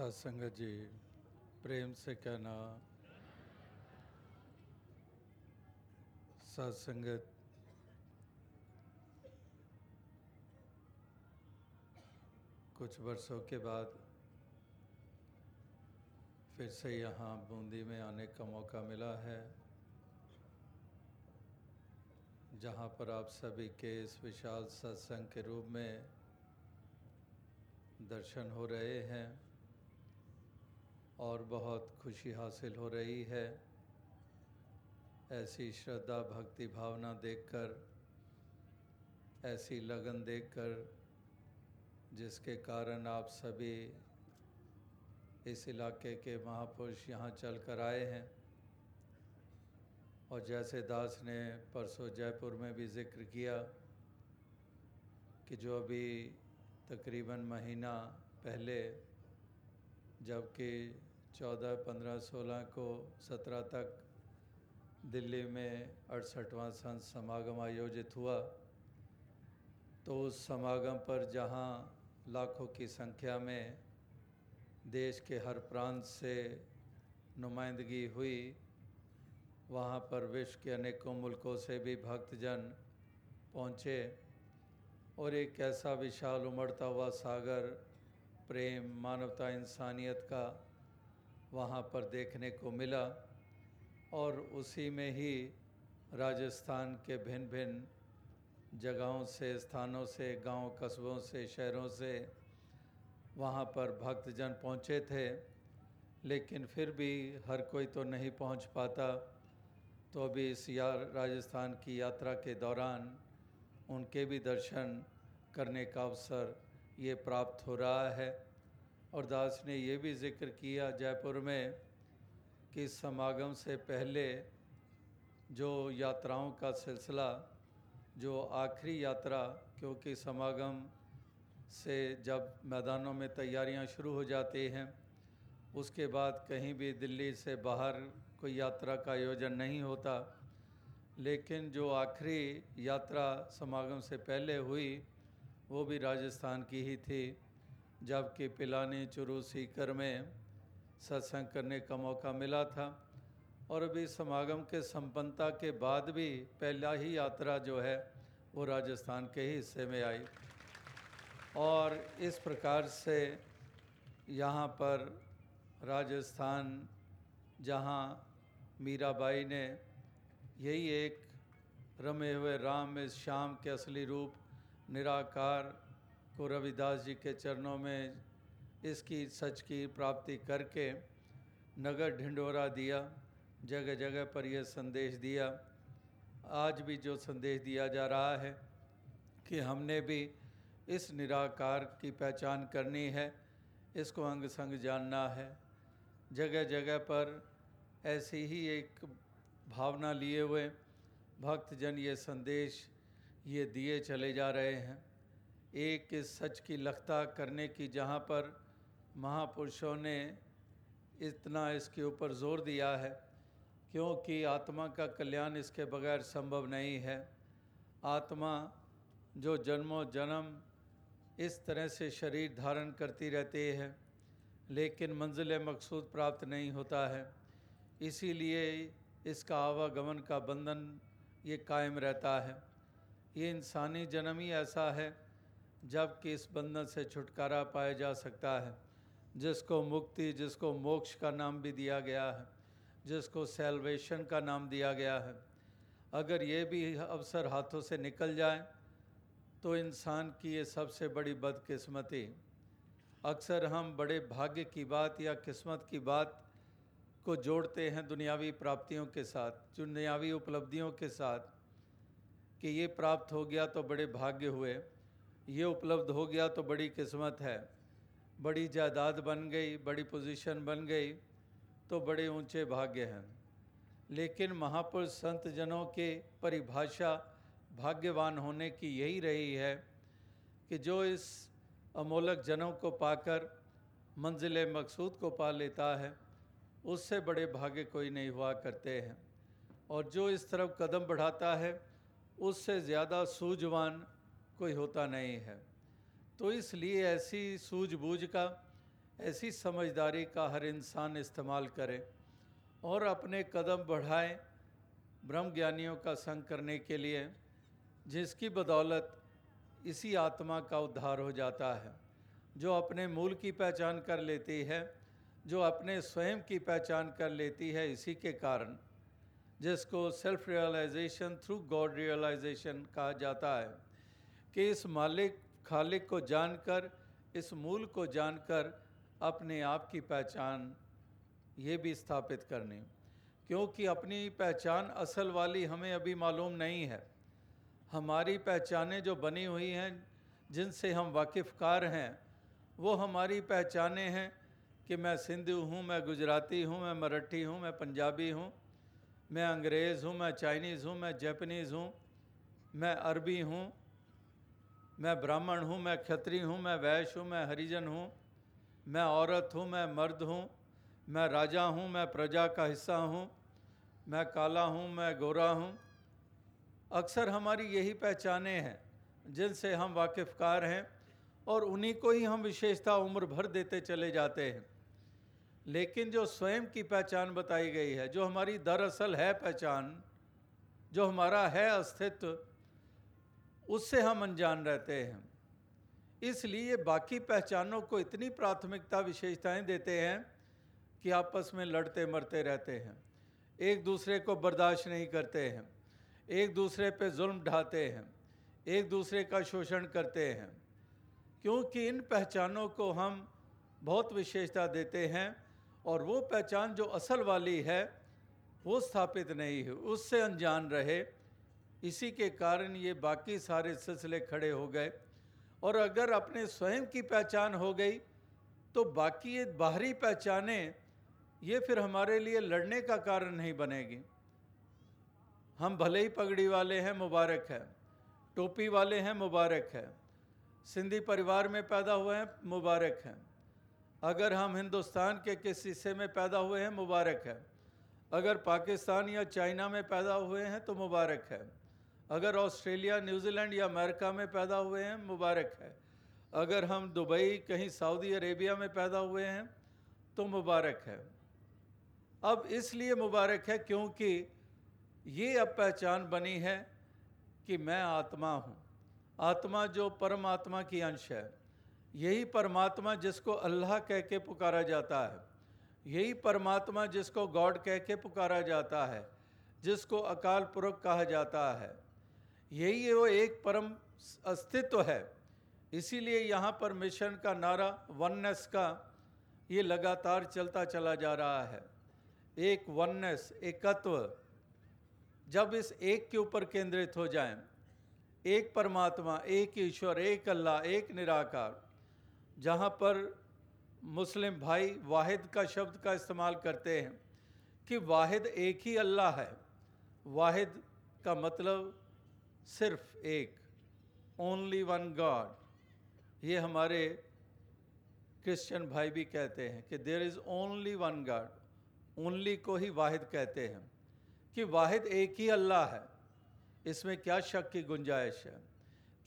सत्संगत जी, प्रेम से कहना। सत्संगत कुछ वर्षों के बाद फिर से यहाँ बूंदी में आने का मौका मिला है, जहाँ पर आप सभी के इस विशाल सत्संग के रूप में दर्शन हो रहे हैं। और बहुत खुशी हासिल हो रही है। ऐसी श्रद्धा, भक्ति भावना देखकर, ऐसी लगन देखकर, जिसके कारण आप सभी इस इलाके के महापुरुष यहाँ चल कर आए हैं। और जैसे दास ने परसों जयपुर में भी ज़िक्र किया कि जो अभी तकरीबन महीना पहले, जबकि चौदह पंद्रह सोलह को सत्रह तक दिल्ली में अड़सठवां संत समागम आयोजित हुआ। तो उस समागम पर जहाँ लाखों की संख्या में देश के हर प्रांत से नुमाइंदगी हुई, वहाँ पर विश्व के अनेकों मुल्कों से भी भक्तजन पहुँचे और एक ऐसा विशाल उमड़ता हुआ सागर, प्रेम, मानवता, इंसानियत का वहाँ पर देखने को मिला और उसी में ही राजस्थान के भिन्न भिन्न जगहों से, स्थानों से, गाँव कस्बों से, शहरों से वहाँ पर भक्तजन पहुँचे थे। लेकिन फिर भी हर कोई तो नहीं पहुँच पाता। तो अभी इस या, राजस्थान की यात्रा के दौरान उनके भी दर्शन करने का अवसर ये प्राप्त हो रहा है। और दास ने ये भी ज़िक्र किया जयपुर में कि समागम से पहले जो यात्राओं का सिलसिला, जो आखिरी यात्रा, क्योंकि समागम से जब मैदानों में तैयारियाँ शुरू हो जाती हैं, उसके बाद कहीं भी दिल्ली से बाहर कोई यात्रा का आयोजन नहीं होता। लेकिन जो आखिरी यात्रा समागम से पहले हुई, वो भी राजस्थान की ही थी। जबकि पिलानी चुरू सीकर में सत्संग करने का मौका मिला था और अभी समागम के संपन्नता के बाद भी पहला ही यात्रा जो है वो राजस्थान के ही हिस्से में आई। और इस प्रकार से यहाँ पर राजस्थान जहाँ मीराबाई ने यही एक रमे हुए राम में शाम के असली रूप निराकार को रविदास जी के चरणों में इसकी, सच की प्राप्ति करके नगर ढिंडोरा दिया जगह जगह पर यह संदेश दिया। आज भी जो संदेश दिया जा रहा है कि हमने भी इस निराकार की पहचान करनी है, इसको अंग संग जानना है। जगह जगह पर ऐसी ही एक भावना लिए हुए भक्तजन ये संदेश ये दिए चले जा रहे हैं। एक सच की लखता करने की जहाँ पर महापुरुषों ने इतना इसके ऊपर ज़ोर दिया है, क्योंकि आत्मा का कल्याण इसके बगैर संभव नहीं है। आत्मा जो जन्मों जन्म इस तरह से शरीर धारण करती रहती है, लेकिन मंजिल मकसूद प्राप्त नहीं होता है। इसीलिए इसका आवागमन का बंधन ये कायम रहता है। ये इंसानी जन्म ही ऐसा है जबकि इस बंधन से छुटकारा पाया जा सकता है। जिसको मुक्ति, जिसको मोक्ष का नाम भी दिया गया है, जिसको सेल्वेशन का नाम दिया गया है। अगर ये भी अवसर हाथों से निकल जाए तो इंसान की ये सबसे बड़ी बदकिस्मती। अक्सर हम बड़े भाग्य की बात या किस्मत की बात को जोड़ते हैं दुनियावी प्राप्तियों के साथ, दुनियावी उपलब्धियों के साथ, कि ये प्राप्त हो गया तो बड़े भाग्य हुए। ये उपलब्ध हो गया तो बड़ी किस्मत है। बड़ी जायदाद बन गई, बड़ी पोजीशन बन गई तो बड़े ऊँचे भाग्य हैं। लेकिन महापुरुष संत जनों के परिभाषा भाग्यवान होने की यही रही है कि जो इस अमोलक जनों को पाकर, मंजिल मकसूद को पा लेता है, उससे बड़े भाग्य कोई नहीं हुआ करते हैं। और जो इस तरफ़ कदम बढ़ाता है, उससे ज़्यादा सूझवान कोई होता नहीं है। तो इसलिए ऐसी सूझबूझ का, ऐसी समझदारी का हर इंसान इस्तेमाल करे और अपने कदम बढ़ाए ब्रह्म ज्ञानियों का संग करने के लिए, जिसकी बदौलत इसी आत्मा का उद्धार हो जाता है। जो अपने मूल की पहचान कर लेती है, जो अपने स्वयं की पहचान कर लेती है, इसी के कारण, जिसको self realisation through God realisation कहा जाता है। कि इस मालिक, खालिक को जानकर, इस मूल को जानकर अपने आप की पहचान ये भी स्थापित करनी। क्योंकि अपनी पहचान असल वाली हमें अभी मालूम नहीं है। हमारी पहचानें जो बनी हुई हैं, जिनसे हम वाकिफ़कार हैं, वो हमारी पहचानें हैं कि मैं सिंधु हूँ, मैं गुजराती हूँ, मैं मराठी हूँ, मैं पंजाबी हूँ, मैं अंग्रेज़ हूँ, मैं चाइनीज़ हूँ, मैं जैपनीज़ हूँ, मैं अरबी हूँ मैं ब्राह्मण हूँ, मैं क्षत्रिय हूँ, मैं वैश्य हूँ, मैं हरिजन हूँ, मैं औरत हूँ, मैं मर्द हूँ, मैं राजा हूँ, मैं प्रजा का हिस्सा हूँ, मैं काला हूँ, मैं गोरा हूँ। अक्सर हमारी यही पहचाने हैं, जिनसे हम वाकिफ़कार हैं और उन्हीं को ही हम विशेषता उम्र भर देते चले जाते हैं। लेकिन जो स्वयं की पहचान बताई गई है, जो हमारी दरअसल है पहचान, जो हमारा है अस्तित्व उससे हम अनजान रहते हैं। इसलिए बाकी पहचानों को इतनी प्राथमिकता विशेषताएँ देते हैं कि आपस में लड़ते मरते रहते हैं। एक दूसरे को बर्दाश्त नहीं करते हैं। एक दूसरे पे जुल्म ढाते हैं। एक दूसरे का शोषण करते हैं। क्योंकि इन पहचानों को हम बहुत विशेषता देते हैं और वो पहचान जो असल वाली है, वो स्थापित नहीं है। उससे अनजान रहे इसी के कारण ये बाकी सारे सिलसिले खड़े हो गए। और अगर अपने स्वयं की पहचान हो गई तो बाकी ये बाहरी पहचानें, ये फिर हमारे लिए लड़ने का कारण नहीं बनेगी। हम भले ही पगड़ी वाले हैं, मुबारक है। टोपी वाले हैं, मुबारक है। सिंधी परिवार में पैदा हुए हैं, मुबारक हैं। अगर हम हिंदुस्तान के किस हिस्से में पैदा हुए हैं, मुबारक है। अगर पाकिस्तान या चाइना में पैदा हुए हैं तो मुबारक है। अगर ऑस्ट्रेलिया, न्यूजीलैंड या अमेरिका में पैदा हुए हैं, मुबारक है। अगर हम दुबई, कहीं सऊदी अरेबिया में पैदा हुए हैं तो मुबारक है। अब इसलिए मुबारक है क्योंकि ये अब पहचान बनी है कि मैं आत्मा हूँ। आत्मा जो परमात्मा की अंश है। यही परमात्मा जिसको अल्लाह कह के पुकारा जाता है। यही परमात्मा जिसको गॉड कह के पुकारा जाता है। जिसको अकाल पुरख कहा जाता है। यही वो एक परम अस्तित्व है। इसीलिए यहाँ पर मिशन का नारा वननेस का ये लगातार चलता चला जा रहा है। एक वननेस एकत्व जब इस एक के ऊपर केंद्रित हो जाएँ, एक परमात्मा एक ईश्वर एक अल्लाह एक निराकार जहाँ पर मुस्लिम भाई वाहिद का शब्द का इस्तेमाल करते हैं कि वाहिद एक ही अल्लाह है। वाहिद का मतलब सिर्फ़ एक ओनली वन गॉड ये हमारे क्रिश्चियन भाई भी कहते हैं कि there is only one God only को ही वाहिद कहते हैं कि वाहिद एक ही अल्लाह है। इसमें क्या शक की गुंजाइश है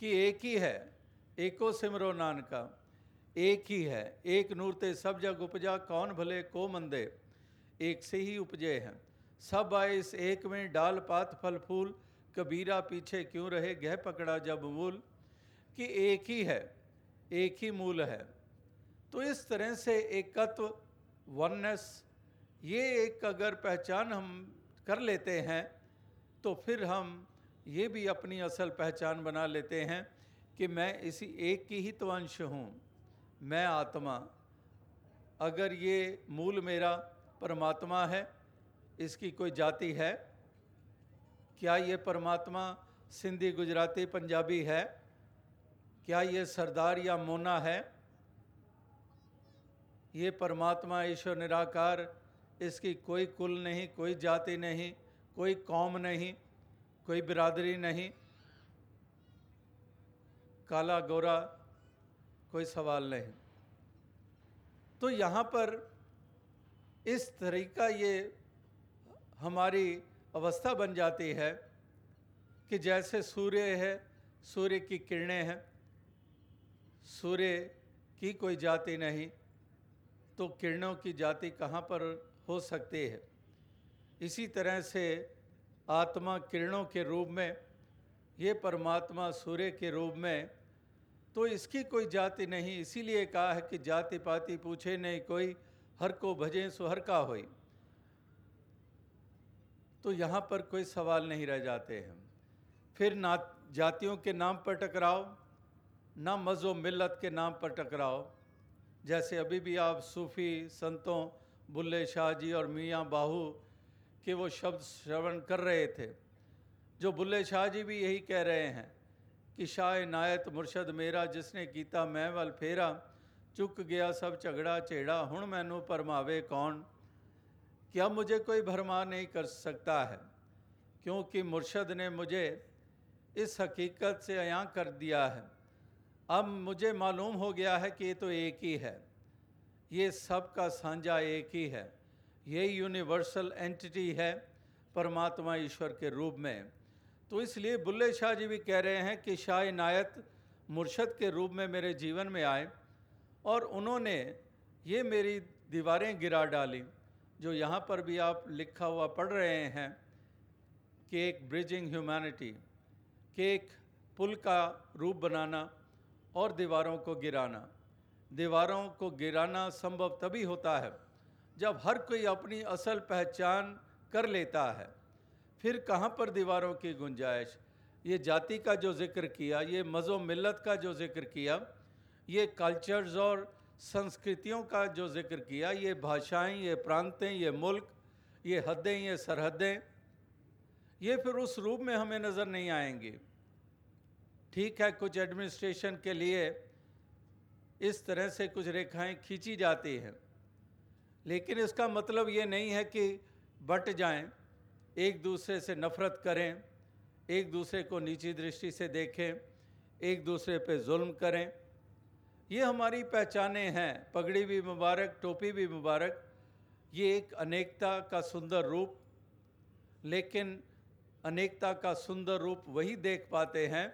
कि एक ही है, एको सिमरो नान का एक ही है, एक नूरते सब जग उपजा, कौन भले, को मंदे, एक से ही उपजे हैं। सब आए इस एक में, डाल, पात, फल, फूल कबीरा पीछे क्यों रहे? गह पकड़ा जब मूल कि एक ही है, एक ही मूल है। तो इस तरह से एकत्व वननेस ये एक अगर पहचान हम कर लेते हैं तो फिर हम ये भी अपनी असल पहचान बना लेते हैं कि मैं इसी एक की ही तो अंश हूँ, मैं आत्मा। अगर ये मूल मेरा परमात्मा है, इसकी कोई जाति है क्या ये परमात्मा सिंधी गुजराती पंजाबी है? क्या ये सरदार या मोना है? ये परमात्मा ईश्वर निराकार, इसकी कोई कुल नहीं, कोई जाति नहीं, कोई कौम नहीं, कोई बिरादरी नहीं। काला गोरा कोई सवाल नहीं। तो यहाँ पर इस तरीका ये हमारी अवस्था बन जाती है कि जैसे सूर्य है, सूर्य की किरणें हैं, सूर्य की कोई जाति नहीं तो किरणों की जाति कहाँ पर हो सकती है? इसी तरह से आत्मा किरणों के रूप में, ये परमात्मा सूर्य के रूप में तो इसकी कोई जाति नहीं। इसीलिए कहा है कि जाति पाति पूछे नहीं कोई, हर को भजे सुहर का होई। तो यहाँ पर कोई सवाल नहीं रह जाते हैं। फिर ना जातियों के नाम पर टकराओ ना मज़ो मिल्लत के नाम पर टकराओ जैसे अभी भी आप सूफ़ी संतों, बुल्ले शाह जी और मियाँ बाहू के वो शब्द श्रवण कर रहे थे, जो बुल्ले शाह जी भी यही कह रहे हैं कि शाह नायत मुर्शद मेरा जिसने कीता मैं वल फेरा, चुक गया सब झगड़ा चेड़ा हूँ मैनू परमावे कौन? क्या मुझे कोई भरमा नहीं कर सकता है? क्योंकि मुर्शद ने मुझे इस हकीकत से अयां कर दिया है। अब मुझे मालूम हो गया है कि ये तो एक ही है। ये सब का साझा एक ही है। ये यूनिवर्सल एंटिटी है परमात्मा ईश्वर के रूप में। तो इसलिए बुल्ले शाह जी भी कह रहे हैं कि शाह नायत मुर्शद के रूप में मेरे जीवन में आए और उन्होंने ये मेरी दीवारें गिरा डाली। जो यहाँ पर भी आप लिखा हुआ पढ़ रहे हैं कि एक ब्रिजिंग ह्यूमैनिटी कि एक पुल का रूप बनाना और दीवारों को गिराना। दीवारों को गिराना संभव तभी होता है जब हर कोई अपनी असल पहचान कर लेता है। फिर कहाँ पर दीवारों की गुंजाइश? ये जाति का जो ज़िक्र किया, ये मज़ो मिलत का जो ज़िक्र किया, ये कल्चर्स और संस्कृतियों का जो ज़िक्र किया ये भाषाएँ ये प्रांतें ये मुल्क ये हदें ये सरहदें ये फिर उस रूप में हमें नज़र नहीं आएँगी। ठीक है कुछ एडमिनिस्ट्रेशन के लिए इस तरह से कुछ रेखाएँ खींची जाती हैं लेकिन इसका मतलब ये नहीं है कि बट जाएँ, एक दूसरे से नफ़रत करें एक दूसरे को नीची दृष्टि से देखें एक दूसरे पे जुल्म करें। ये हमारी पहचाने हैं। पगड़ी भी मुबारक, टोपी भी मुबारक। ये एक अनेकता का सुंदर रूप, लेकिन अनेकता का सुंदर रूप वही देख पाते हैं,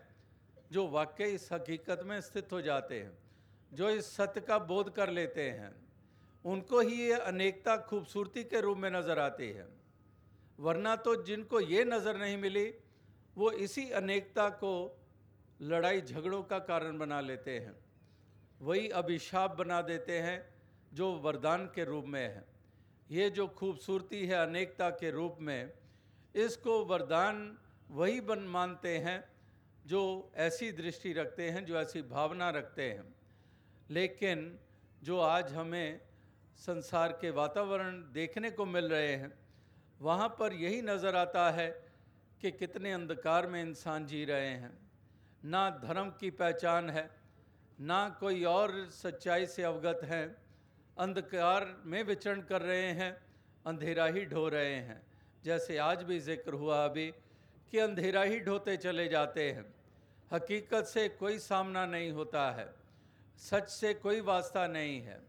जो वाकई इस हकीकत में स्थित हो जाते हैं, जो इस सत्य का बोध कर लेते हैं। उनको ही ये अनेकता खूबसूरती के रूप में नज़र आती है। वरना तो जिनको ये नज़र नहीं मिली, वो इसी अनेकता को लड़ाई झगड़ों का कारण बना लेते हैं। वही अभिशाप बना देते हैं जो वरदान के रूप में है। ये जो खूबसूरती है, अनेकता के रूप में, इसको वरदान वही बन मानते हैं जो ऐसी दृष्टि रखते हैं, जो ऐसी भावना रखते हैं। लेकिन जो आज हमें संसार के वातावरण देखने को मिल रहे हैं, वहाँ पर यही नज़र आता है कि कितने अंधकार में इंसान जी रहे हैं। ना धर्म की पहचान है ना कोई और सच्चाई से अवगत हैं। अंधकार में विचरण कर रहे हैं, अंधेरा ही ढो रहे हैं। जैसे आज भी ज़िक्र हुआ अभी कि अंधेरा ही ढोते चले जाते हैं। हकीकत से कोई सामना नहीं होता है, सच से कोई वास्ता नहीं है।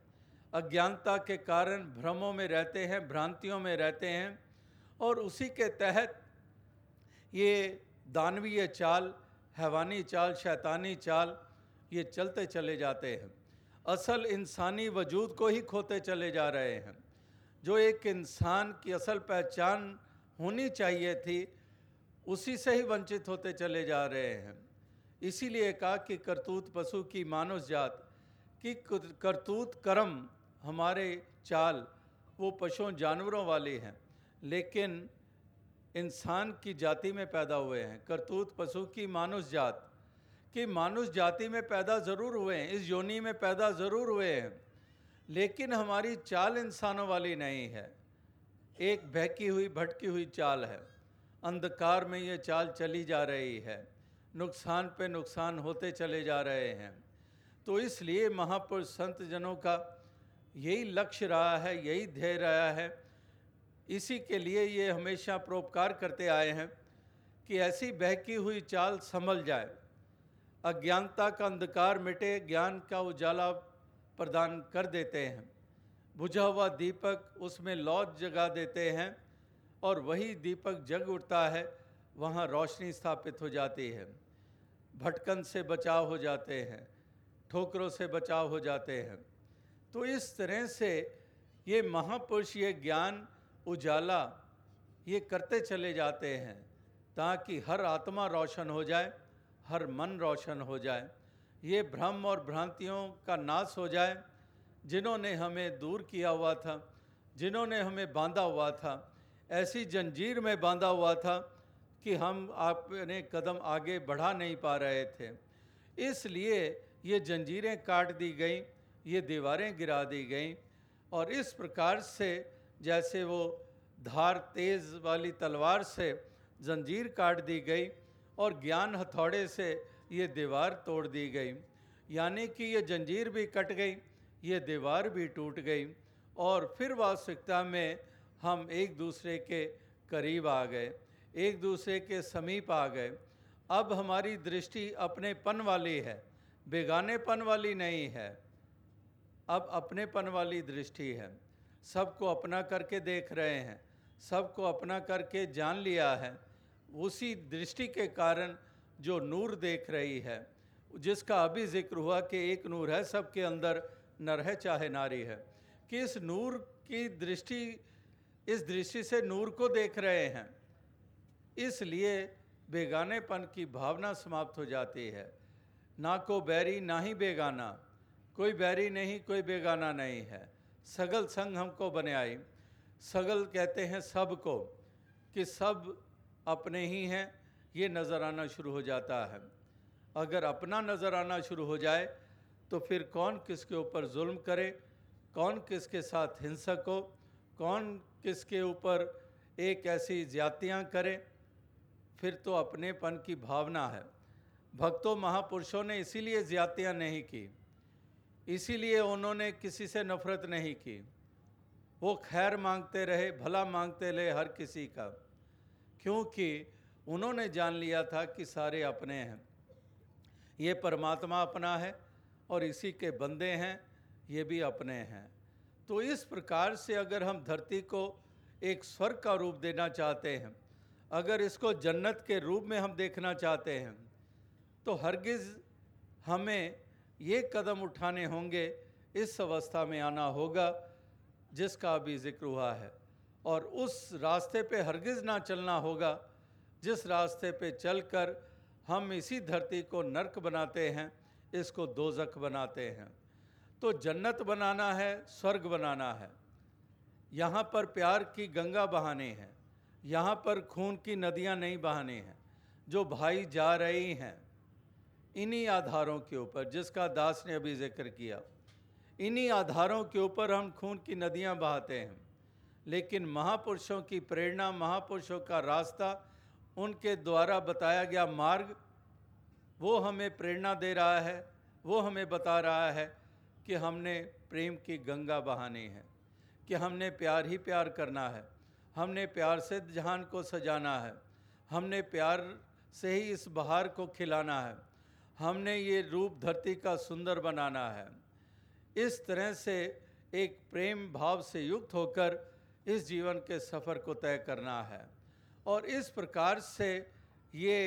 अज्ञानता के कारण भ्रमों में रहते हैं, भ्रांतियों में रहते हैं और उसी के तहत ये दानवीय चाल, हैवानी चाल, शैतानी चाल ये चलते चले जाते हैं। असल इंसानी वजूद को ही खोते चले जा रहे हैं। जो एक इंसान की असल पहचान होनी चाहिए थी, उसी से ही वंचित होते चले जा रहे हैं। इसीलिए कहा कि करतूत पशु की मानुष जात, की करतूत कर्म हमारे चाल, वो पशुओं जानवरों वाले हैं। लेकिन इंसान की जाति में पैदा हुए हैं। करतूत पशु की मानुष जात कि मानुष जाति में पैदा ज़रूर हुए हैं, इस योनि में पैदा ज़रूर हुए हैं, लेकिन हमारी चाल इंसानों वाली नहीं है। एक बहकी हुई, भटकी हुई चाल है। अंधकार में ये चाल चली जा रही है। नुकसान पे नुकसान होते चले जा रहे हैं। तो इसलिए महापुरुष संत जनों का यही लक्ष्य रहा है, यही ध्येय रहा है। इसी के लिए ये हमेशा परोपकार करते आए हैं कि ऐसी बहकी हुई चाल संभल जाए। अज्ञानता का अंधकार मिटे, ज्ञान का उजाला प्रदान कर देते हैं। बुझा हुआ दीपक उसमें लौट जगा देते हैं और वही दीपक जग उठता है, वहाँ रोशनी स्थापित हो जाती है। भटकन से बचाव हो जाते हैं, ठोकरों से बचाव हो जाते हैं। तो इस तरह से ये महापुरुष ये ज्ञान, उजाला, ये करते चले जाते हैं, ताकि हर आत्मा रोशन हो जाए हर मन रोशन हो जाए। ये भ्रम और भ्रांतियों का नाश हो जाए, जिन्होंने हमें दूर किया हुआ था, जिन्होंने हमें बांधा हुआ था। ऐसी जंजीर में बांधा हुआ था कि हम अपने कदम आगे बढ़ा नहीं पा रहे थे। इसलिए ये जंजीरें काट दी गई, ये दीवारें गिरा दी गई और इस प्रकार से जैसे वो धार तेज़ वाली तलवार से जंजीर काट दी गई और ज्ञान हथौड़े से ये दीवार तोड़ दी गई। यानी कि ये जंजीर भी कट गई, ये दीवार भी टूट गई और फिर वास्तविकता में हम एक दूसरे के करीब आ गए, एक दूसरे के समीप आ गए। अब हमारी दृष्टि अपनेपन वाली है, बेगानेपन वाली नहीं है। अब अपनेपन वाली दृष्टि है। सबको अपना करके देख रहे हैं, सबको अपना करके जान लिया है। उसी दृष्टि के कारण जो नूर देख रही है, जिसका अभी ज़िक्र हुआ कि एक नूर है, सबके अंदर नर है, चाहे नारी है, कि इस नूर की दृष्टि, इस दृष्टि से नूर को देख रहे हैं, इसलिए बेगानेपन की भावना समाप्त हो जाती है। ना को बैरी, ना ही बेगाना, कोई बैरी नहीं, कोई बेगाना नहीं है। सगल संग हमको बने आई। सगल कहते हैं सबको कि सब अपने ही हैं, ये नज़र आना शुरू हो जाता है। अगर अपना नज़र आना शुरू हो जाए तो फिर कौन किसके ऊपर जुल्म करे, कौन किसके साथ हिंसक हो, कौन किसके ऊपर एक ऐसी ज्यातियाँ करे, फिर तो अपनेपन की भावना है। भक्तों, महापुरुषों ने इसीलिए ज्यातियाँ नहीं की। इसीलिए उन्होंने किसी से नफरत नहीं की। वो खैर मांगते रहे, भला मांगते रहे हर किसी का। क्योंकि उन्होंने जान लिया था कि सारे अपने हैं। ये परमात्मा अपना है और इसी के बंदे हैं, ये भी अपने हैं। तो इस प्रकार से अगर हम धरती को एक स्वर्ग का रूप देना चाहते हैं, अगर इसको जन्नत के रूप में हम देखना चाहते हैं तो हरगिज़ हमें ये कदम उठाने होंगे, इस अवस्था में आना होगा, जिसका अभी ज़िक्र हुआ है। और उस रास्ते पे हरगिज़ ना चलना होगा। जिस रास्ते पे चलकर हम इसी धरती को नरक बनाते हैं, इसको दोजक बनाते हैं। तो जन्नत बनाना है, स्वर्ग बनाना है। यहाँ पर प्यार की गंगा बहाने हैं। यहाँ पर खून की नदियाँ नहीं बहाने हैं। जो भाई जा रही हैं, इन्हीं आधारों के ऊपर, जिसका दास ने अभी ज़िक्र किया, इन्हीं आधारों के ऊपर हम खून की नदियाँ बहाते हैं। लेकिन महापुरुषों की प्रेरणा, महापुरुषों का रास्ता, उनके द्वारा बताया गया मार्ग, वो हमें प्रेरणा दे रहा है, वो हमें बता रहा है कि हमने प्रेम की गंगा बहानी है, कि हमने प्यार ही प्यार करना है, हमने प्यार से जहान को सजाना है, हमने प्यार से ही इस बहार को खिलाना है, हमने ये रूप धरती का सुंदर बनाना है। इस तरह से एक प्रेम भाव से युक्त होकर इस जीवन के सफ़र को तय करना है। और इस प्रकार से ये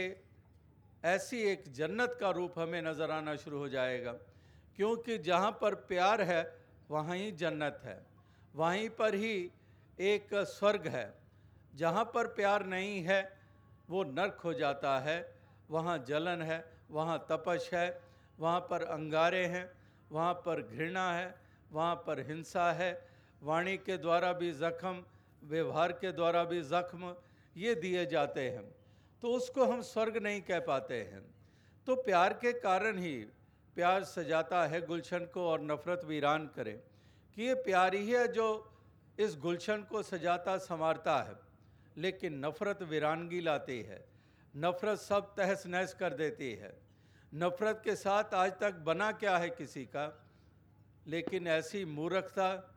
ऐसी एक जन्नत का रूप हमें नज़र आना शुरू हो जाएगा, क्योंकि जहाँ पर प्यार है, वहाँ ही जन्नत है। वहीं पर ही एक स्वर्ग है। जहाँ पर प्यार नहीं है, वो नर्क हो जाता है। वहाँ जलन है, वहाँ तपश है, वहाँ पर अंगारे हैं, वहाँ पर घृणा है, वहाँ पर हिंसा है वाणी के द्वारा भी ज़ख्म, व्यवहार के द्वारा भी ज़ख्म, ये दिए जाते हैं। तो उसको हम स्वर्ग नहीं कह पाते हैं। तो प्यार के कारण ही प्यार सजाता है गुलशन को और नफ़रत वीरान करे। कि ये प्यार ही है जो इस गुलशन को सजाता, संवारता है। लेकिन नफ़रत वीरानगी लाती है। नफ़रत सब तहस नहस कर देती है। नफ़रत के साथ आज तक बना क्या है किसी का? लेकिन ऐसी मूर्खता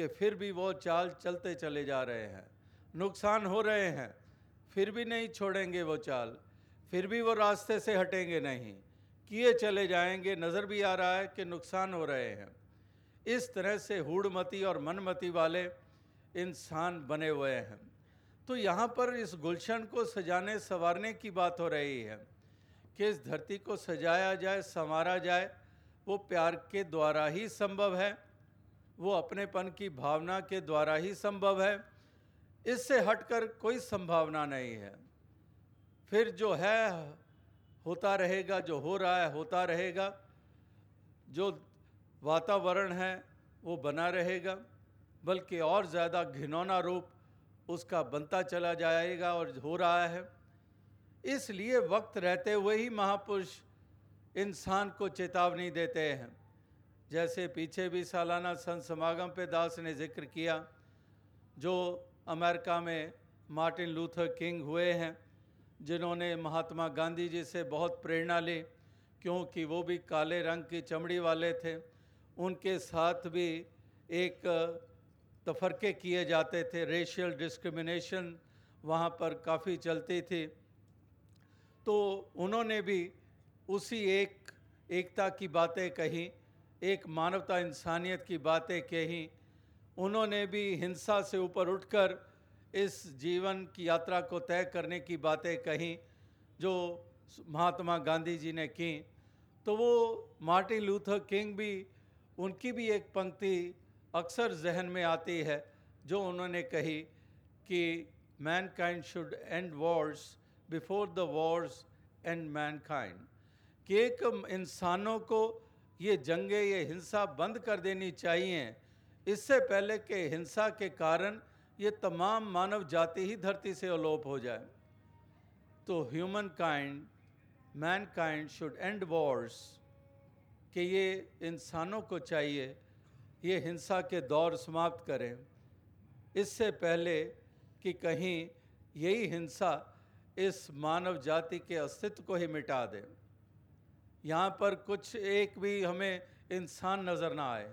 कि फिर भी वो चाल चलते चले जा रहे हैं। नुकसान हो रहे हैं, फिर भी नहीं छोड़ेंगे वो चाल, फिर भी वो रास्ते से हटेंगे नहीं। किए चले जाएँगे, नज़र भी आ रहा है कि नुकसान हो रहे हैं। इस तरह से हूड़मती और मनमती वाले इंसान बने हुए हैं। तो यहाँ पर इस गुलशन को सजाने, संवारने की बात हो रही है कि इस धरती को सजाया जाए, संवारा जाए, वो प्यार के द्वारा ही संभव है। वो अपनेपन की भावना के द्वारा ही संभव है। इससे हटकर कोई संभावना नहीं है। फिर जो है, होता रहेगा, जो हो रहा है, होता रहेगा। जो वातावरण है, वो बना रहेगा। बल्कि और ज़्यादा घिनौना रूप उसका बनता चला जाएगा और हो रहा है। इसलिए वक्त रहते हुए ही महापुरुष इंसान को चेतावनी देते हैं। जैसे पीछे भी सालाना संत समागम पे दास ने ज़िक्र किया, जो अमेरिका में मार्टिन लूथर किंग हुए हैं, जिन्होंने महात्मा गांधी जी से बहुत प्रेरणा ली, क्योंकि वो भी काले रंग की चमड़ी वाले थे। उनके साथ भी एक, तफरके किए जाते थे। रेशियल डिस्क्रिमिनेशन वहाँ पर काफ़ी चलती थी। तो उन्होंने भी उसी एक, एकता की बातें कही एक मानवता इंसानियत की बातें कही। उन्होंने भी हिंसा से ऊपर उठकर इस जीवन की यात्रा को तय करने की बातें कही, जो महात्मा गांधी जी ने की। तो वो मार्टिन लूथर किंग भी, उनकी भी एक पंक्ति अक्सर जहन में आती है, जो उन्होंने कही कि mankind should end wars before the wars end mankind कि एक इंसानों को ये जंगे, ये हिंसा बंद कर देनी चाहिए। इससे पहले कि हिंसा के कारण ये तमाम मानव जाति ही धरती से अलोप हो जाए। तो humankind mankind should end wars कि ये इंसानों को चाहिए, ये हिंसा के दौर समाप्त करें। इससे पहले कि कहीं यही हिंसा इस मानव जाति के अस्तित्व को ही मिटा दे। यहाँ पर कुछ एक भी हमें इंसान नज़र ना आए।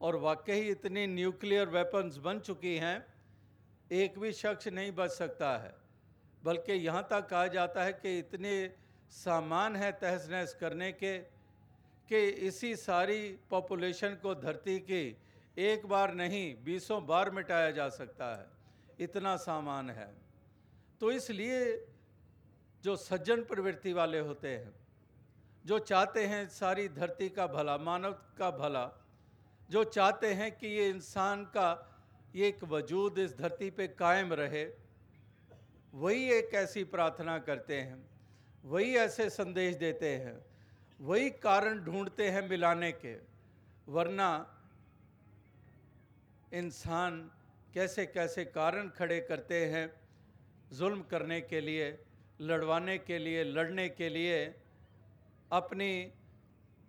और वाकई इतनी न्यूक्लियर वेपन्स बन चुकी हैं, एक भी शख्स नहीं बच सकता है। बल्कि यहाँ तक कहा जाता है कि इतने सामान है तहस नहस करने के, कि इसी सारी पॉपुलेशन को धरती की एक बार नहीं, बीसों बार मिटाया जा सकता है। इतना सामान है। तो इसलिए जो सज्जन प्रवृत्ति वाले होते हैं जो चाहते हैं सारी धरती का भला, मानव का भला, जो चाहते हैं कि ये इंसान का, ये एक वजूद इस धरती पे कायम रहे, वही एक ऐसी प्रार्थना करते हैं, वही ऐसे संदेश देते हैं, वही कारण ढूंढते हैं मिलाने के, वरना इंसान कैसे कैसे कारण खड़े करते हैं, जुल्म करने के लिए, लड़वाने के लिए, लड़ने के लिए अपनी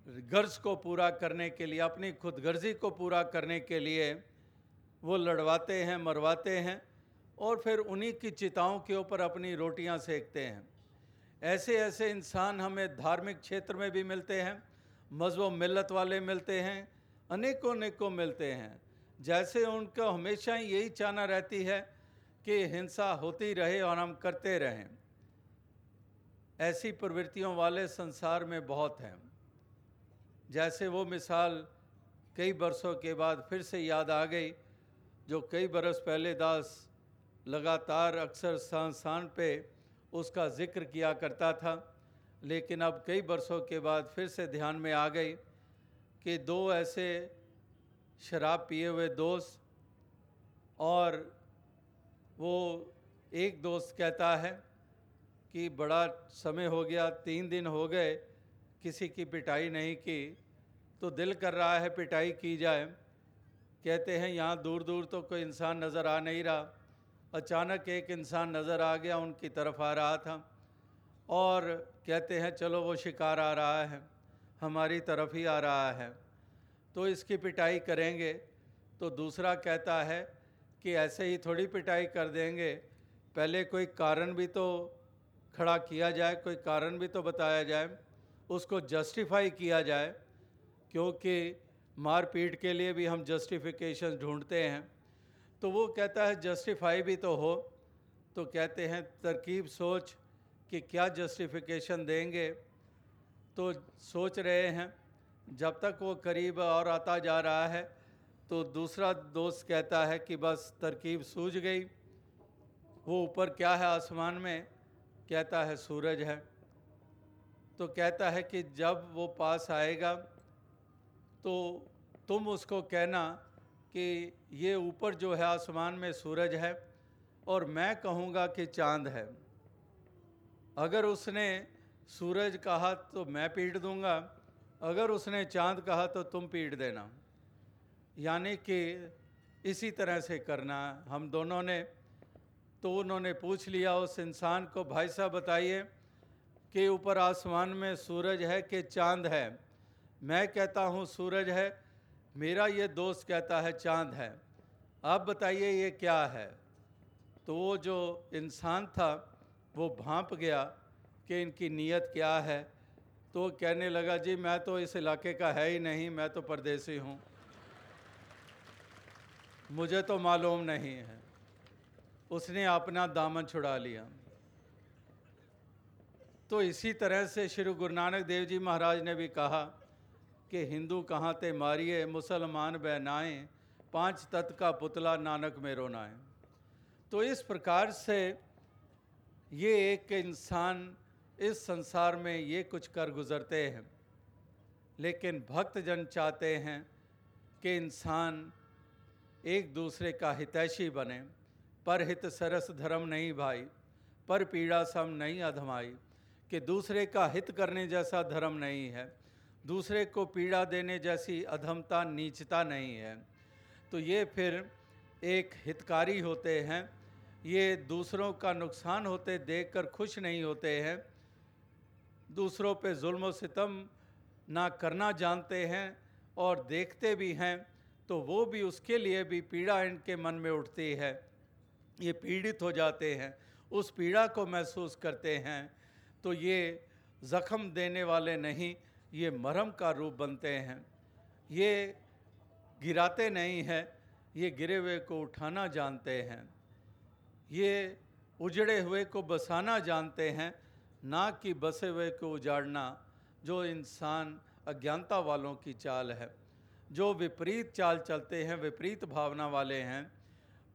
गर्ज को पूरा करने के लिए, अपनी खुदगर्जी को पूरा करने के लिए वो लड़वाते हैं, मरवाते हैं और फिर उन्हीं की चिताओं के ऊपर अपनी रोटियाँ सेकते हैं। ऐसे ऐसे इंसान हमें धार्मिक क्षेत्र में भी मिलते हैं, मज़हब मिलत वाले मिलते हैं, अनेकों अनेकों मिलते हैं। जैसे उनको हमेशा यही चाहना रहती है कि हिंसा होती रहे और हम करते रहें। ऐसी प्रवृत्तियों वाले संसार में बहुत हैं। जैसे वो मिसाल कई बरसों के बाद फिर से याद आ गई, जो कई बरस पहले दास लगातार अक्सर संस्थान पे उसका ज़िक्र किया करता था, लेकिन अब कई बरसों के बाद फिर से ध्यान में आ गई कि दो ऐसे शराब पिए हुए दोस्त और वो एक दोस्त कहता है कि बड़ा समय हो गया, तीन दिन हो गए, किसी की पिटाई नहीं की। तो दिल कर रहा है पिटाई की जाए। कहते हैं, यहाँ दूर दूर तो कोई इंसान नज़र आ नहीं रहा। अचानक एक इंसान नज़र आ गया, उनकी तरफ़ आ रहा था और कहते हैं, चलो, वो शिकार आ रहा है, हमारी तरफ़ ही आ रहा है। तो इसकी पिटाई करेंगे। तो दूसरा कहता है कि, ऐसे ही थोड़ी पिटाई कर देंगे। पहले कोई कारण भी तो खड़ा किया जाए, कोई कारण भी तो बताया जाए, उसको जस्टिफाई किया जाए, क्योंकि मारपीट के लिए भी हम जस्टिफिकेशन ढूंढते हैं। तो वो कहता है जस्टिफाई भी तो हो। तो कहते हैं, तरकीब सोच कि क्या जस्टिफिकेशन देंगे? तो सोच रहे हैं, जब तक वो करीब और आता जा रहा है तो दूसरा दोस्त कहता है कि बस तरकीब सूझ गई। वो ऊपर क्या है आसमान में? कहता है, सूरज है। तो कहता है कि जब वो पास आएगा तो तुम उसको कहना कि ये ऊपर जो है आसमान में सूरज है और मैं कहूँगा कि चाँद है। अगर उसने सूरज कहा तो मैं पीट दूँगा। अगर उसने चाँद कहा तो तुम पीट देना। यानी कि इसी तरह से करना। हम दोनों ने तो उन्होंने पूछ लिया, उस इंसान को भाई साहब बताइए कि ऊपर आसमान में सूरज है कि चाँद है? मैं कहता हूँ, सूरज है। मेरा ये दोस्त कहता है, चाँद है। आप बताइए, ये क्या है? तो वो जो इंसान था, वो भांप गया कि इनकी नीयत क्या है? तो कहने लगा, जी, मैं तो इस इलाके का है ही नहीं, मैं तो परदेसी हूँ। मुझे तो मालूम नहीं है। उसने अपना दामन छुड़ा लिया। तो इसी तरह से श्री गुरु नानक देव जी महाराज ने भी कहा कि हिंदू कहाँ ते मारिए, मुसलमान बहनाएँ, पाँच तत्व का पुतला नानक में रोनाएँ। तो इस प्रकार से ये एक इंसान इस संसार में ये कुछ कर गुज़रते हैं, लेकिन भक्तजन चाहते हैं कि इंसान एक दूसरे का हितैषी बने। पर हित सरस धर्म नहीं भाई, पर पीड़ा सम नहीं अधमाई। कि दूसरे का हित करने जैसा धर्म नहीं है, दूसरे को पीड़ा देने जैसी अधमता, नीचता नहीं है। तो ये फिर एक हितकारी होते हैं, ये दूसरों का नुकसान होते देखकर खुश नहीं होते हैं, दूसरों पे जुल्म सितम ना करना जानते हैं और देखते भी हैं तो वो भी उसके लिए भी पीड़ा इनके मन में उठती है। ये पीड़ित हो जाते हैं, उस पीड़ा को महसूस करते हैं तो ये ज़ख्म देने वाले नहीं, ये मरहम का रूप बनते हैं। ये गिराते नहीं हैं, ये गिरे हुए को उठाना जानते हैं। ये उजड़े हुए को बसाना जानते हैं ना कि बसे हुए को उजाड़ना, जो इंसान अज्ञानता वालों की चाल है। जो विपरीत चाल चलते हैं, विपरीत भावना वाले हैं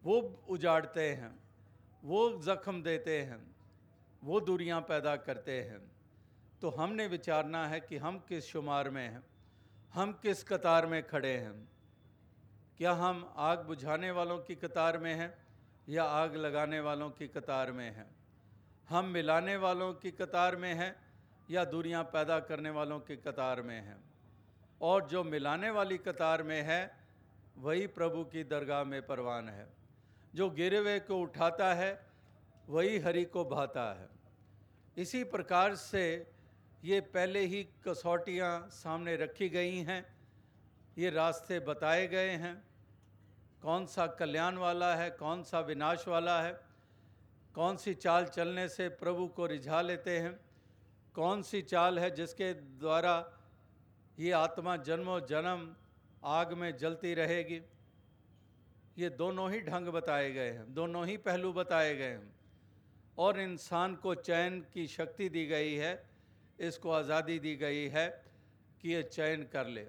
वो उजाड़ते हैं, वो ज़ख्म देते हैं, वो दूरियाँ पैदा करते हैं। तो हमने विचारना है कि हम किस शुमार में हैं, हम किस कतार में खड़े हैं। क्या हम आग बुझाने वालों की कतार में हैं या आग लगाने वालों की कतार में हैं? हम मिलाने वालों की कतार में हैं या दूरियाँ पैदा करने वालों की कतार में हैं? और जो मिलाने वाली कतार में है, वही प्रभु की दरगाह में परवान है। जो गिरवे को उठाता है, वही हरि को भाता है। इसी प्रकार से ये पहले ही कसौटियाँ सामने रखी गई हैं, ये रास्ते बताए गए हैं। कौन सा कल्याण वाला है, कौन सा विनाश वाला है, कौन सी चाल चलने से प्रभु को रिझा लेते हैं, कौन सी चाल है जिसके द्वारा ये आत्मा जन्मों जन्म आग में जलती रहेगी। ये दोनों ही ढंग बताए गए हैं, दोनों ही पहलू बताए गए हैं। और इंसान को चयन की शक्ति दी गई है, इसको आज़ादी दी गई है कि ये चयन कर ले,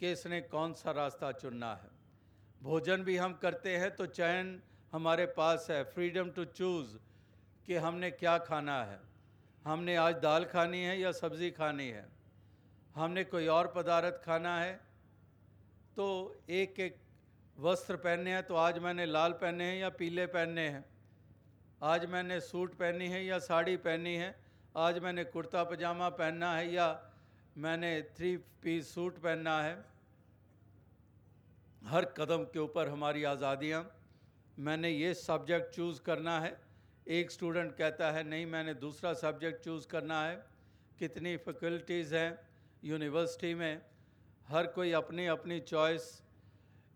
कि इसने कौन सा रास्ता चुनना है। भोजन भी हम करते हैं तो चयन हमारे पास है फ्रीडम टू चूज़ कि हमने क्या खाना है। हमने आज दाल खानी है या सब्ज़ी खानी है? हमने कोई और पदार्थ खाना है? तो एक एक वस्त्र पहने हैं तो आज मैंने लाल पहने हैं या पीले पहने हैं। आज मैंने सूट पहनी है या साड़ी पहनी है। आज मैंने कुर्ता पजामा पहनना है या मैंने थ्री पीस सूट पहनना है। हर कदम के ऊपर हमारी आज़ादियाँ। मैंने ये सब्जेक्ट चूज़ करना है। एक स्टूडेंट कहता है, नहीं, मैंने दूसरा सब्जेक्ट चूज़ करना है। कितनी फैकल्टीज़ हैं, यूनिवर्सिटी में। हर कोई अपनी अपनी चॉइस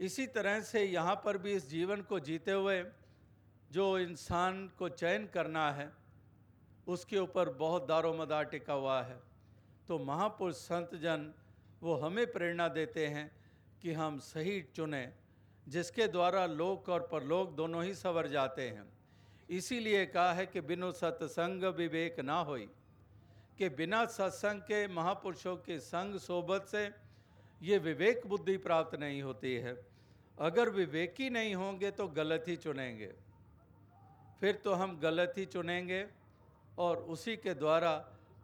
इसी तरह से यहाँ पर भी इस जीवन को जीते हुए जो इंसान को चयन करना है, उसके ऊपर बहुत दारोमदार टिका हुआ है। तो महापुरुष संत जन वो हमें प्रेरणा देते हैं कि हम सही चुनें, जिसके द्वारा लोक और परलोक दोनों ही सवर जाते हैं। इसीलिए कहा है कि बिनु सत्संग विवेक ना होई, कि बिना सत्संग के महापुरुषों के संग सोबत से ये विवेक बुद्धि प्राप्त नहीं होती है। अगर विवेकी नहीं होंगे तो गलत ही चुनेंगे। फिर तो हम गलत ही चुनेंगे और उसी के द्वारा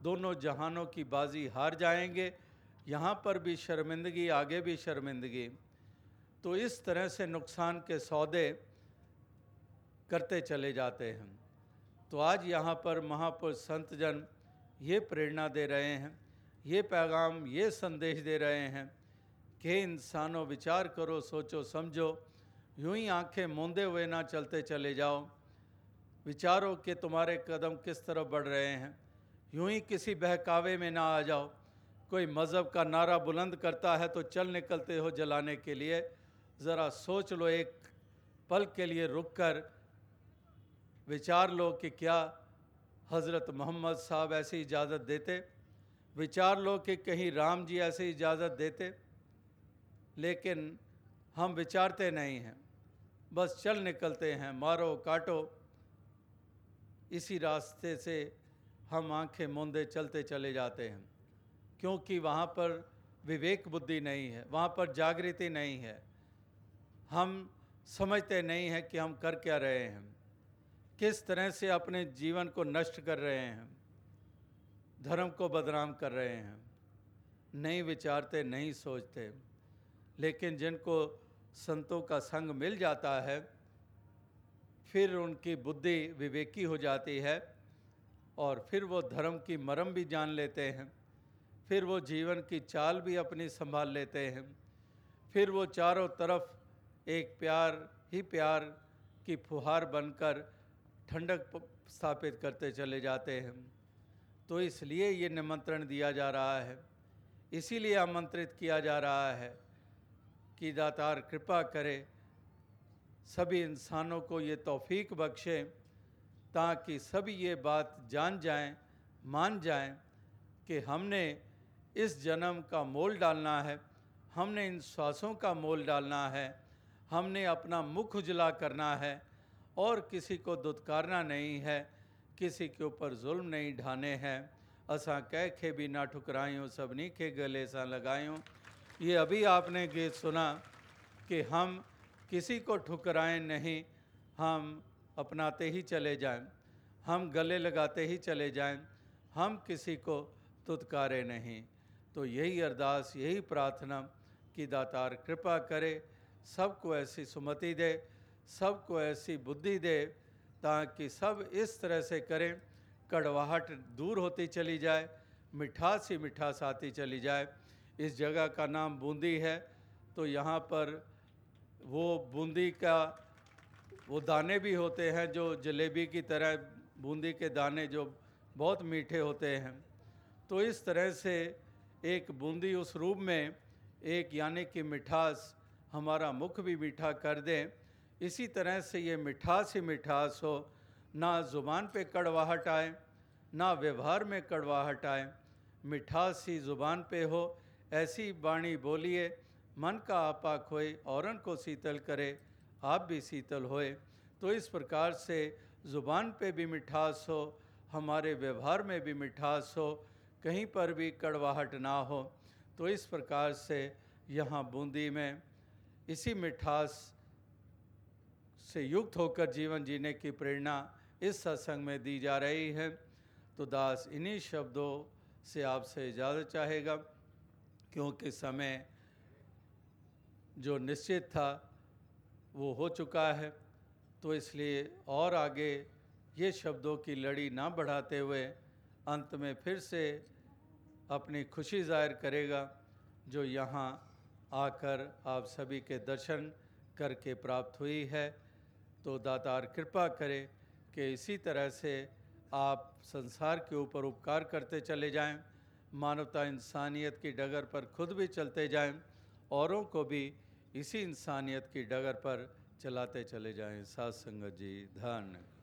दोनों जहानों की बाजी हार जाएँगे। यहाँ पर भी शर्मिंदगी, आगे भी शर्मिंदगी। तो इस तरह से नुकसान के सौदे करते चले जाते हैं। तो आज यहाँ पर महापुरुष संत जन ये प्रेरणा दे रहे हैं, ये पैगाम, ये संदेश दे रहे हैं कि इंसानों विचार करो सोचो समझो यूँ ही आँखें मूंदे हुए ना चलते चले जाओ विचारो कि तुम्हारे कदम किस तरफ़ बढ़ रहे हैं यूँ ही किसी बहकावे में ना आ जाओ कोई मज़हब का नारा बुलंद करता है तो चल निकलते हो जलाने के लिए ज़रा सोच लो एक पल के लिए रुक कर विचार लो कि क्या हज़रत मोहम्मद साहब ऐसी इजाज़त देते विचार लो कि कहीं राम जी ऐसी इजाज़त देते लेकिन हम विचारते नहीं हैं। बस चल निकलते हैं, मारो काटो। इसी रास्ते से हम आँखें मूंदे चलते चले जाते हैं, क्योंकि वहाँ पर विवेक बुद्धि नहीं है, वहाँ पर जागृति नहीं है। हम समझते नहीं हैं कि हम कर क्या रहे हैं, किस तरह से अपने जीवन को नष्ट कर रहे हैं, धर्म को बदनाम कर रहे हैं। नहीं विचारते, नहीं सोचते। लेकिन जिनको संतों का संग मिल जाता है, फिर उनकी बुद्धि विवेकी हो जाती है और फिर वो धर्म की मरम भी जान लेते हैं, फिर वो जीवन की चाल भी अपनी संभाल लेते हैं, फिर वो चारों तरफ़ एक प्यार, ही प्यार की फुहार बनकर ठंडक स्थापित करते चले जाते हैं। तो इसलिए ये निमंत्रण दिया जा रहा है। इसीलिए आमंत्रित किया जा रहा है। कि दातार कृपा करे सभी इंसानों को ये तौफीक बख्शे ताकि सभी ये बात जान जाएँ, मान जाएँ कि हमने इस जन्म का मोल डालना है हमने इन श्वासों का मोल डालना है हमने अपना मुख उजला करना है और किसी को दुत्कारना नहीं है किसी के ऊपर जुल्म नहीं ढाने हैं। असा कह के भी ना ठुकरायूँ सबनी के गले सा लगायूँ। ये अभी आपने गीत सुना कि हम किसी को ठुकराएँ नहीं, हम अपनाते ही चले जाएँ, हम गले लगाते ही चले जाएँ, हम किसी को तुतकारे नहीं। तो यही अरदास, यही प्रार्थना कि दातार कृपा करे, सबको ऐसी सुमति दे, सबको ऐसी बुद्धि दे, ताकि सब इस तरह से करें, कड़वाहट दूर होती चली जाए, मिठास ही मिठास आती चली जाए इस जगह का नाम बूंदी है तो यहाँ पर वो बूंदी का, वो दाने भी होते हैं जो जलेबी की तरह, बूंदी के दाने जो बहुत मीठे होते हैं। तो इस तरह से एक बूंदी उस रूप में एक यानी कि मिठास, हमारा मुख भी मीठा कर दें। इसी तरह से ये मिठास ही मिठास हो, ना ज़ुबान पे कड़वाहट आए, ना व्यवहार में कड़वाहट आए, मिठास ही ज़ुबान पे हो ऐसी बाणी बोलिए, मन का आपा खोए औरन को शीतल करे, आप भी शीतल होए। तो इस प्रकार से ज़ुबान पे भी मिठास हो, हमारे व्यवहार में भी मिठास हो, कहीं पर भी कड़वाहट ना हो। तो इस प्रकार से यहाँ बूंदी में इसी मिठास से युक्त होकर जीवन जीने की प्रेरणा इस सत्संग में दी जा रही है। तो दास, इन्हीं शब्दों से आपसे इजाज़त चाहेगा। क्योंकि समय जो निश्चित था वो हो चुका है। तो इसलिए और आगे ये शब्दों की लड़ी ना बढ़ाते हुए अंत में फिर से अपनी खुशी ज़ाहिर करेगा जो यहाँ आकर आप सभी के दर्शन करके प्राप्त हुई है। तो दातार कृपा करे कि इसी तरह से आप संसार के ऊपर उपकार करते चले जाएँ, मानवता इंसानियत की डगर पर खुद भी चलते जाएँ, औरों को भी इसी इंसानियत की डगर पर चलाते चले जाएँ। सात संगत जी धन्य